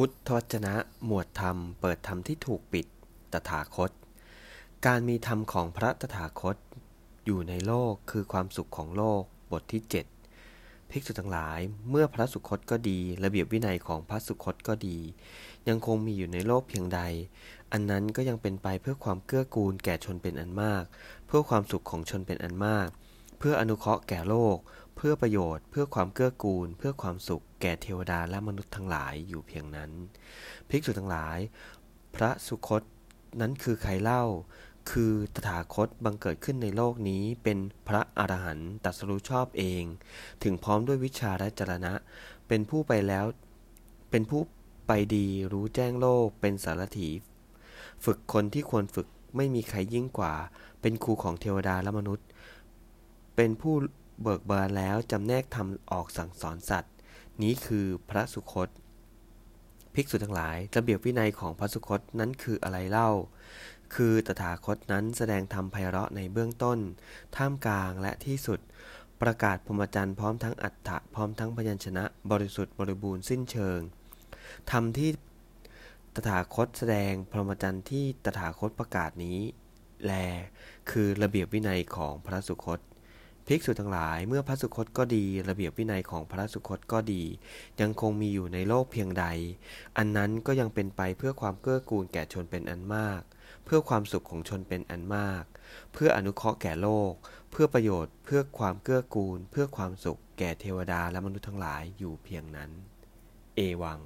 พุทธวจนะ หมวดธรรม เปิดธรรมที่ถูกปิด ตถาคต การมีธรรมของพระตถาคต อยู่ในโลกคือความสุขของโลก บทที่ 7 ภิกษุทั้งหลาย เมื่อพระสุคตก็ดี ระเบียบวินัยของพระสุคตก็ดี ยังคงมีอยู่ในโลกเพียงใด อันนั้นก็ยังเป็นไปเพื่อความเกื้อกูลแก่ชนเป็นอันมาก เพื่อความสุขของชนเป็นอันมาก เพื่ออนุเคราะห์แก่โลก เพื่อประโยชน์เพื่อความเกื้อกูล เพื่อความสุขแก่เทวดาและมนุษย์ทั้งหลายอยู่เพียงนั้น ภิกษุทั้งหลาย พระสุคตนั้นคือใครเล่า คือตถาคตบังเกิดขึ้นในโลกนี้เป็นพระอรหันต์ตรัสรู้ชอบเอง ถึงพร้อมด้วยวิชาและจรณะ เป็นผู้ไปแล้วเป็นผู้ไปดีรู้แจ้งโลกเป็นสารถี ฝึกคนที่ควรฝึกไม่มีใครยิ่งกว่า เป็นครูของเทวดาและมนุษย์ เป็นผู้ เบิกบานแล้วจำแนกทำออกสั่งสอนสัตว์ นี้คือพระสุคต ภิกษุทั้งหลายระเบียบวินัยของพระสุคตนั้นคืออะไรเล่า คือตถาคตนั้นแสดงธรรมไพเราะในเบื้องต้น ท่ามกลางและที่สุด ประกาศพรหมจรรย์พร้อมทั้งอัฏฐะพร้อมทั้งพยัญชนะ บริสุทธิ์บริบูรณ์สิ้นเชิงธรรมที่ตถาคตแสดงพรหมจรรย์ที่ตถาคตประกาศนี้ แล คือระเบียบวินัยของพระสุคต ภิกษุทั้งหลายเมื่อพระสุคตก็ดี ระเบียบวินัยของพระสุคตก็ดี ยังคงมีอยู่ในโลกเพียงใด อันนั้นก็ยังเป็นไปเพื่อความเกื้อกูลแก่ชนเป็นอันมาก เพื่อความสุขของชนเป็นอันมาก เพื่ออนุเคราะห์แก่โลก เพื่อประโยชน์ เพื่อความเกื้อกูล เพื่อความสุข แก่เทวดาและมนุษย์ทั้งหลายอยู่เพียงนั้น เอวัง